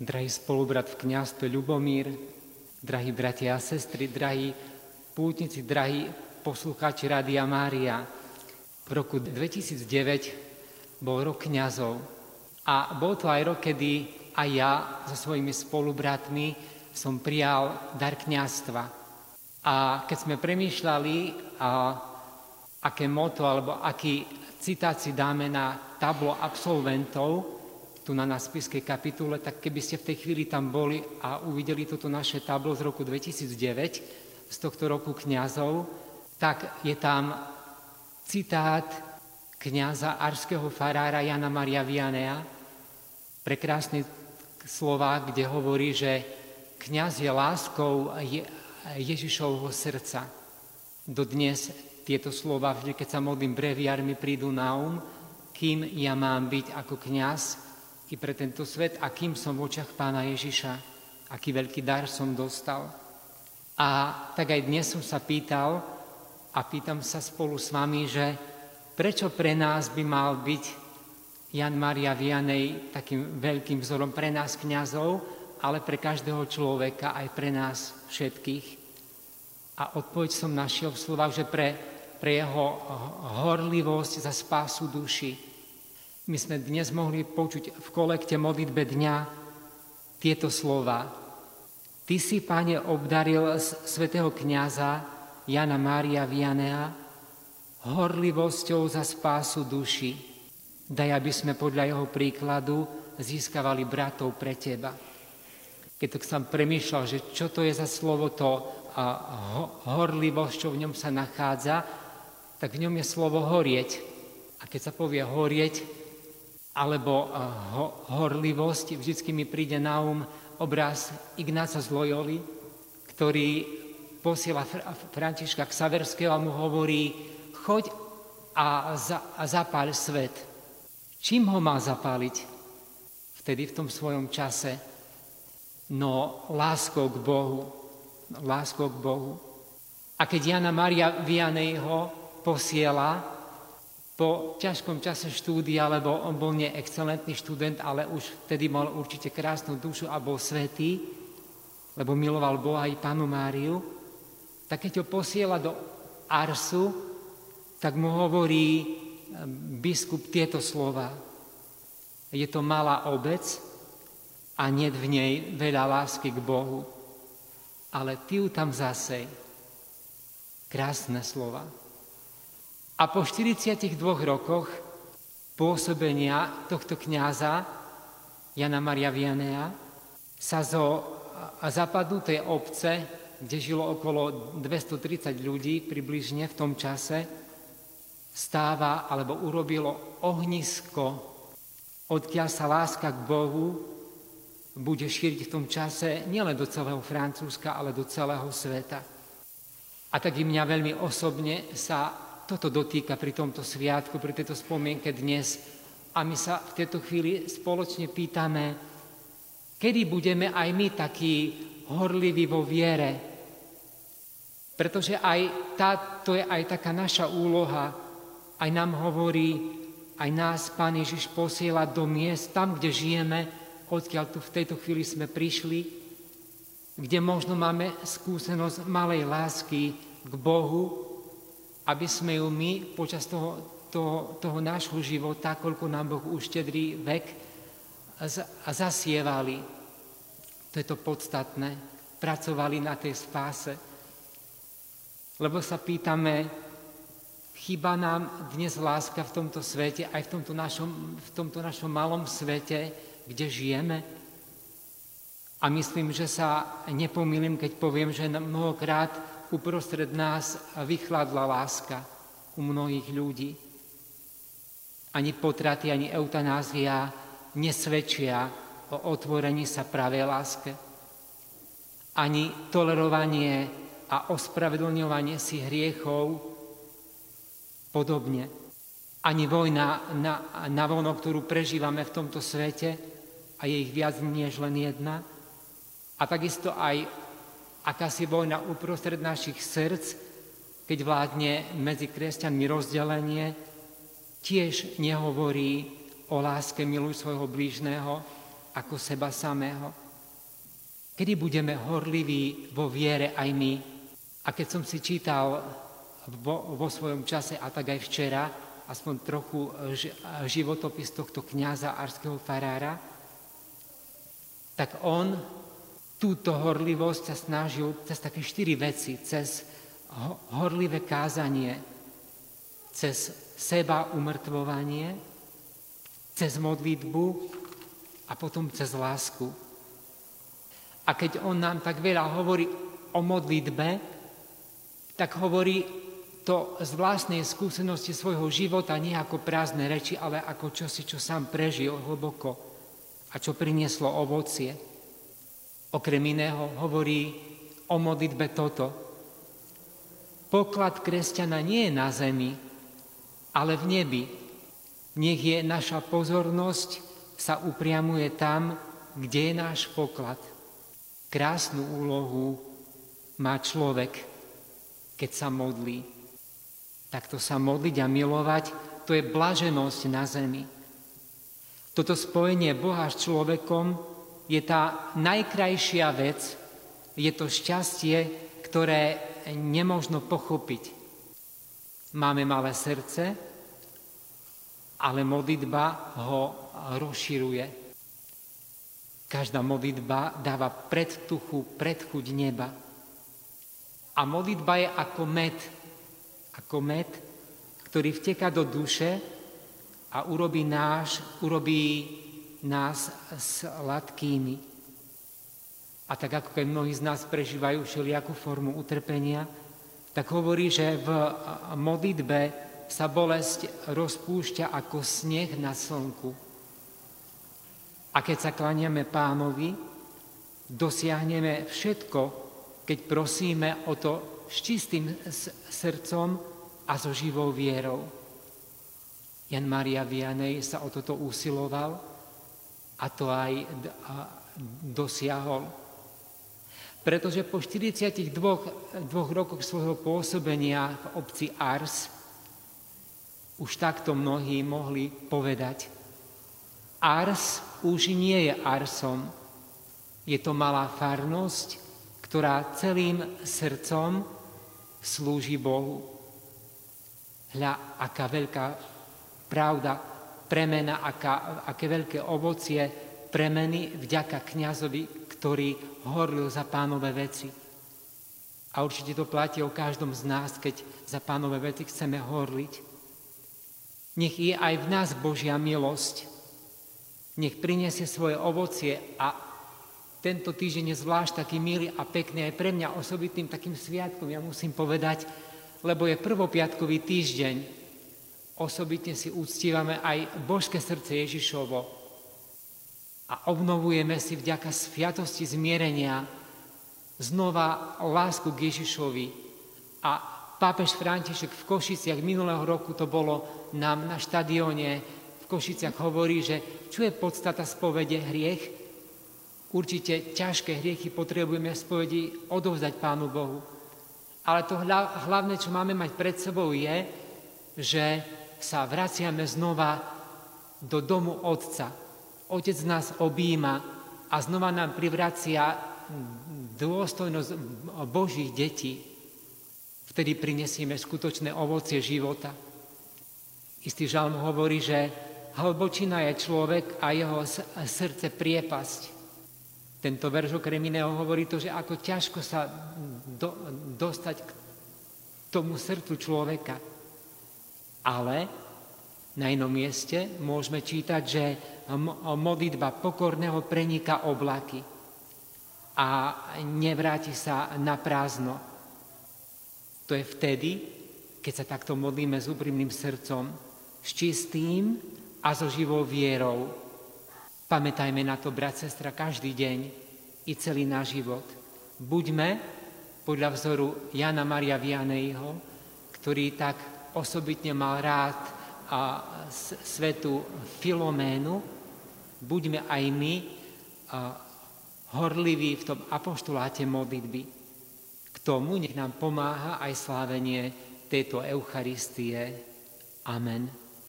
drahý spolubrat v kniazstve Ľubomír, drahí bratia a sestry, drahí pútnici, drahí poslucháči Rádia Mária. V roku 2009 bol rok kňazov a bol to aj rok, kedy aj ja so svojimi spolubratmi som prijal dar kňazstva. A keď sme premýšľali, a, aké moto alebo aký citát si dáme na tablo absolventov, tu na nás spiskej kapitule, tak keby ste v tej chvíli tam boli a uvideli toto naše tablo z roku 2009, z tohto roku kňazov, tak je tam citát kňaza arského farára Jana Maria Vianea, prekrásny slova, kde hovorí, že kňaz je láskou Je- Ježišovho srdca. Dodnes tieto slova, vždy keď sa modlím breviármi, prídu na um, kým ja mám byť ako kňaz, i pre tento svet a kým som v očiach pána Ježiša, aký veľký dar som dostal. A tak aj dnes som sa pýtal a pýtam sa spolu s vami, že prečo pre nás by mal byť Jan Maria Vianej takým veľkým vzorom pre nás kňazov, ale pre každého človeka, aj pre nás všetkých. A odpoveď som našiel v slovách, že pre, pre jeho horlivosť za spásu duši, my sme dnes mohli počuť v kolekte modlitbe dňa tieto slova. Ty si, Pane, obdaril svetého kniaza Jana Mária Vianea horlivosťou za spásu duši. Daj, aby sme podľa jeho príkladu získavali bratov pre teba. Keď to som premýšľal, že čo to je za slovo to a horlivosť, čo v ňom sa nachádza, tak v ňom je slovo horieť. A keď sa povie horieť, alebo eh, horlivosť, vždycky mi príde na um obraz Ignáca z Loyoli, ktorý posiela Františka Ksaverského a mu hovorí, choď a, za, a zapáľ svet. Čím ho má zapáliť vtedy v tom svojom čase? No láskou k Bohu. Láskou k Bohu. A keď Jana Maria Vianej ho posiela, po ťažkom čase štúdia, lebo on bol nie excelentný študent, ale už vtedy mal určite krásnu dušu a bol svetý, lebo miloval Boha i Panu Máriu, tak keď ho posiela do Arsu, tak mu hovorí biskup tieto slova. Je to malá obec a nie v nej veľa lásky k Bohu, ale ty ju tam zase. Krásne slova. A po 42 rokoch pôsobenia tohto kniaza Jana Maria Vianea sa zo zapadnutej obce, kde žilo okolo 230 ľudí približne v tom čase, stáva alebo urobilo ohnisko, odkiaľ sa láska k Bohu bude šíriť v tom čase nielen do celého Francúzska, ale do celého sveta. A tak i mňa veľmi osobne sa toto dotýka pri tomto sviatku, pri tejto spomienke dnes. A my sa v tejto chvíli spoločne pýtame, kedy budeme aj my takí horliví vo viere. Pretože aj tá, to je aj taká naša úloha. Aj nám hovorí, aj nás Pán Ježiš posiela do miest, tam, kde žijeme, odkiaľ tu v tejto chvíli sme prišli, kde možno máme skúsenosť malej lásky k Bohu, aby sme ju my počas toho, toho, toho nášho života, koľko nám Boh uštedrí vek, a zasievali. To je to podstatné. Pracovali na tej spáse. Lebo sa pýtame, chýba nám dnes láska v tomto svete, aj v tomto našom, v tomto našom malom svete, kde žijeme? A myslím, že sa nepomýlim, keď poviem, že mnohokrát uprostred nás vychladla láska u mnohých ľudí. Ani potraty, ani eutanázia nesvedčia o otvorení sa pravej láske. Ani tolerovanie a ospravedlňovanie si hriechov podobne. Ani vojna na, na vono, ktorú prežívame v tomto svete, a je ich viac než len jedna. A takisto aj akási vojna uprostred našich srdc, keď vládne medzi kresťanmi rozdelenie, tiež nehovorí o láske miluj svojho blížneho, ako seba samého. Kedy budeme horliví vo viere aj my? A keď som si čítal vo, vo svojom čase, a tak aj včera, aspoň trochu životopis tohto kniaza arského farára, tak on túto horlivosť sa snažil cez také štyri veci, cez horlivé kázanie, cez seba umrtvovanie, cez modlitbu a potom cez lásku. A keď on nám tak veľa hovorí o modlitbe, tak hovorí to z vlastnej skúsenosti svojho života nie ako prázdne reči, ale ako čosi, čo sám prežil hlboko a čo prinieslo ovocie. Okrem iného hovorí o modlitbe toto. Poklad kresťana nie je na zemi, ale v nebi. Nech je naša pozornosť sa upriamuje tam, kde je náš poklad. Krásnu úlohu má človek, keď sa modlí. Takto sa modliť a milovať, to je blaženosť na zemi. Toto spojenie Boha s človekom je tá najkrajšia vec, je to šťastie, ktoré nemožno pochopiť. Máme malé srdce, ale modlitba ho rozširuje. Každá modlitba dáva predtuchu, predchuť neba. A modlitba je ako med, ako med, ktorý vteka do duše a urobí, náš, urobí nás sladkými. A tak ako keď mnohí z nás prežívajú všelijakú formu utrpenia, tak hovorí, že v modlitbe sa bolesť rozpúšťa ako sneh na slnku. A keď sa klaniame pánovi, dosiahneme všetko, keď prosíme o to s čistým srdcom a so živou vierou. Jan Maria Vianej sa o toto usiloval a to aj dosiahol. Pretože po 42 dvoch rokoch svojho pôsobenia v obci Ars už takto mnohí mohli povedať. Ars už nie je Arsom, je to malá farnosť, ktorá celým srdcom slúži Bohu. Hľa, aká veľká pravda, premena, aká, aké veľké ovocie premeny vďaka kňazovi, ktorý horlil za pánové veci. A určite to platí o každom z nás, keď za pánové veci chceme horliť. Nech je aj v nás Božia milosť. Nech priniesie svoje ovocie a tento týždeň je zvlášť taký milý a pekný aj pre mňa osobitným takým sviatkom. Ja musím povedať, lebo je prvopiatkový týždeň. Osobitne si uctívame aj Božské srdce Ježišovo a obnovujeme si vďaka sviatosti zmierenia znova lásku k Ježišovi. A pápež František v Košiciach minulého roku to bolo nám na štadióne v Košiciach hovorí, že čo je podstata spovede hriech? Určite ťažké hriechy potrebujeme v spovedi odovzdať Pánu Bohu. Ale to hlavné, čo máme mať pred sebou, je, že sa vraciame znova do domu Otca. Otec nás objíma a znova nám privracia dôstojnosť Božích detí. Vtedy prinesieme skutočné ovocie života. Istý žalm hovorí, že hlbočina je človek a jeho srdce priepasť. Tento verš okrem iného hovorí to, že ako ťažko sa do, dostať k tomu srdcu človeka. Ale na inom mieste môžeme čítať, že modlitba pokorného prenika oblaky a nevráti sa na prázdno. To je vtedy, keď sa takto modlíme s úprimným srdcom, s čistým a so živou vierou, Pamätajme na to, brat, sestra, každý deň i celý náš život. Buďme podľa vzoru Jana Maria Vianejho, ktorý tak osobitne mal rád a svetu Filoménu, buďme aj my horliví v tom apoštoláte modlitby. K tomu nech nám pomáha aj slávenie tejto Eucharistie. Amen.